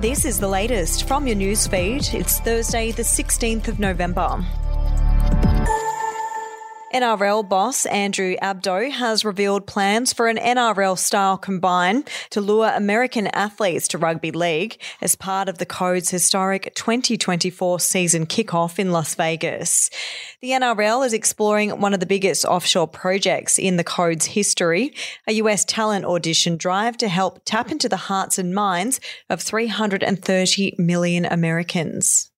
This is the latest from your newsfeed. It's Thursday, the 16th of November. NRL boss Andrew Abdo has revealed plans for an NFL style combine to lure American athletes to rugby league as part of the Code's historic 2024 season kickoff in Las Vegas. The NRL is exploring one of the biggest offshore projects in the Code's history, a US talent audition drive to help tap into the hearts and minds of 330 million Americans.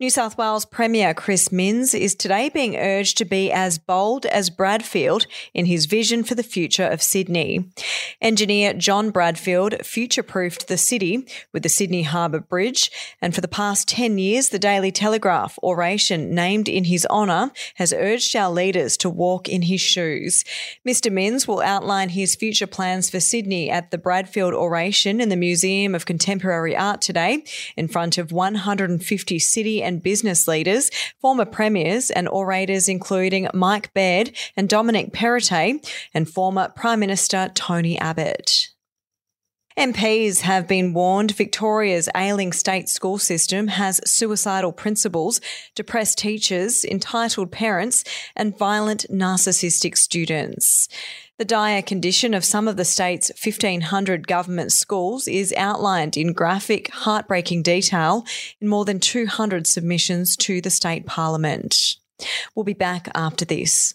New South Wales Premier Chris Minns is today being urged to be as bold as Bradfield in his vision for the future of Sydney. Engineer John Bradfield future proofed the city with the Sydney Harbour Bridge, and for the past 10 years, the Daily Telegraph oration named in his honour has urged our leaders to walk in his shoes. Mr. Minns will outline his future plans for Sydney at the Bradfield oration in the Museum of Contemporary Art today in front of 150 city and business leaders, former premiers and orators including Mike Baird and Dominic Perrottet, and former Prime Minister Tony Abbott. MPs have been warned Victoria's ailing state school system has suicidal principals, depressed teachers, entitled parents, and violent narcissistic students. The dire condition of some of the state's 1,500 government schools is outlined in graphic, heartbreaking detail in more than 200 submissions to the state parliament. We'll be back after this.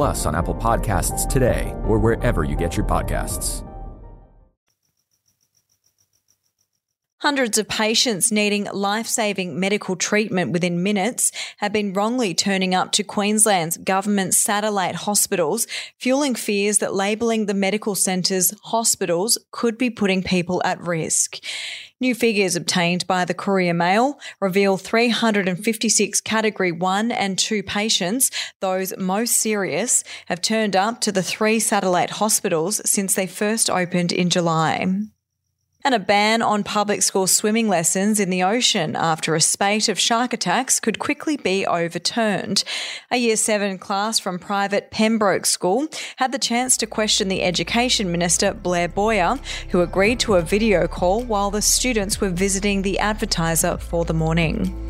Plus on Apple Podcasts today or wherever you get your podcasts. Hundreds of patients needing life saving medical treatment within minutes have been wrongly turning up to Queensland's government satellite hospitals, fueling fears that labelling the medical centres hospitals could be putting people at risk. New figures obtained by the Courier Mail reveal 356 Category 1 and 2 patients, those most serious, have turned up to the three satellite hospitals since they first opened in July and a ban on public school swimming lessons in the ocean after a spate of shark attacks could quickly be overturned. A Year 7 class from private Pembroke School had the chance to question the Education Minister Blair Boyer, who agreed to a video call while the students were visiting the advertiser for the morning.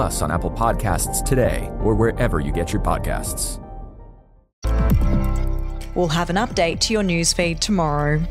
Plus on Apple Podcasts today or wherever you get your podcasts. We'll have an update to your newsfeed tomorrow.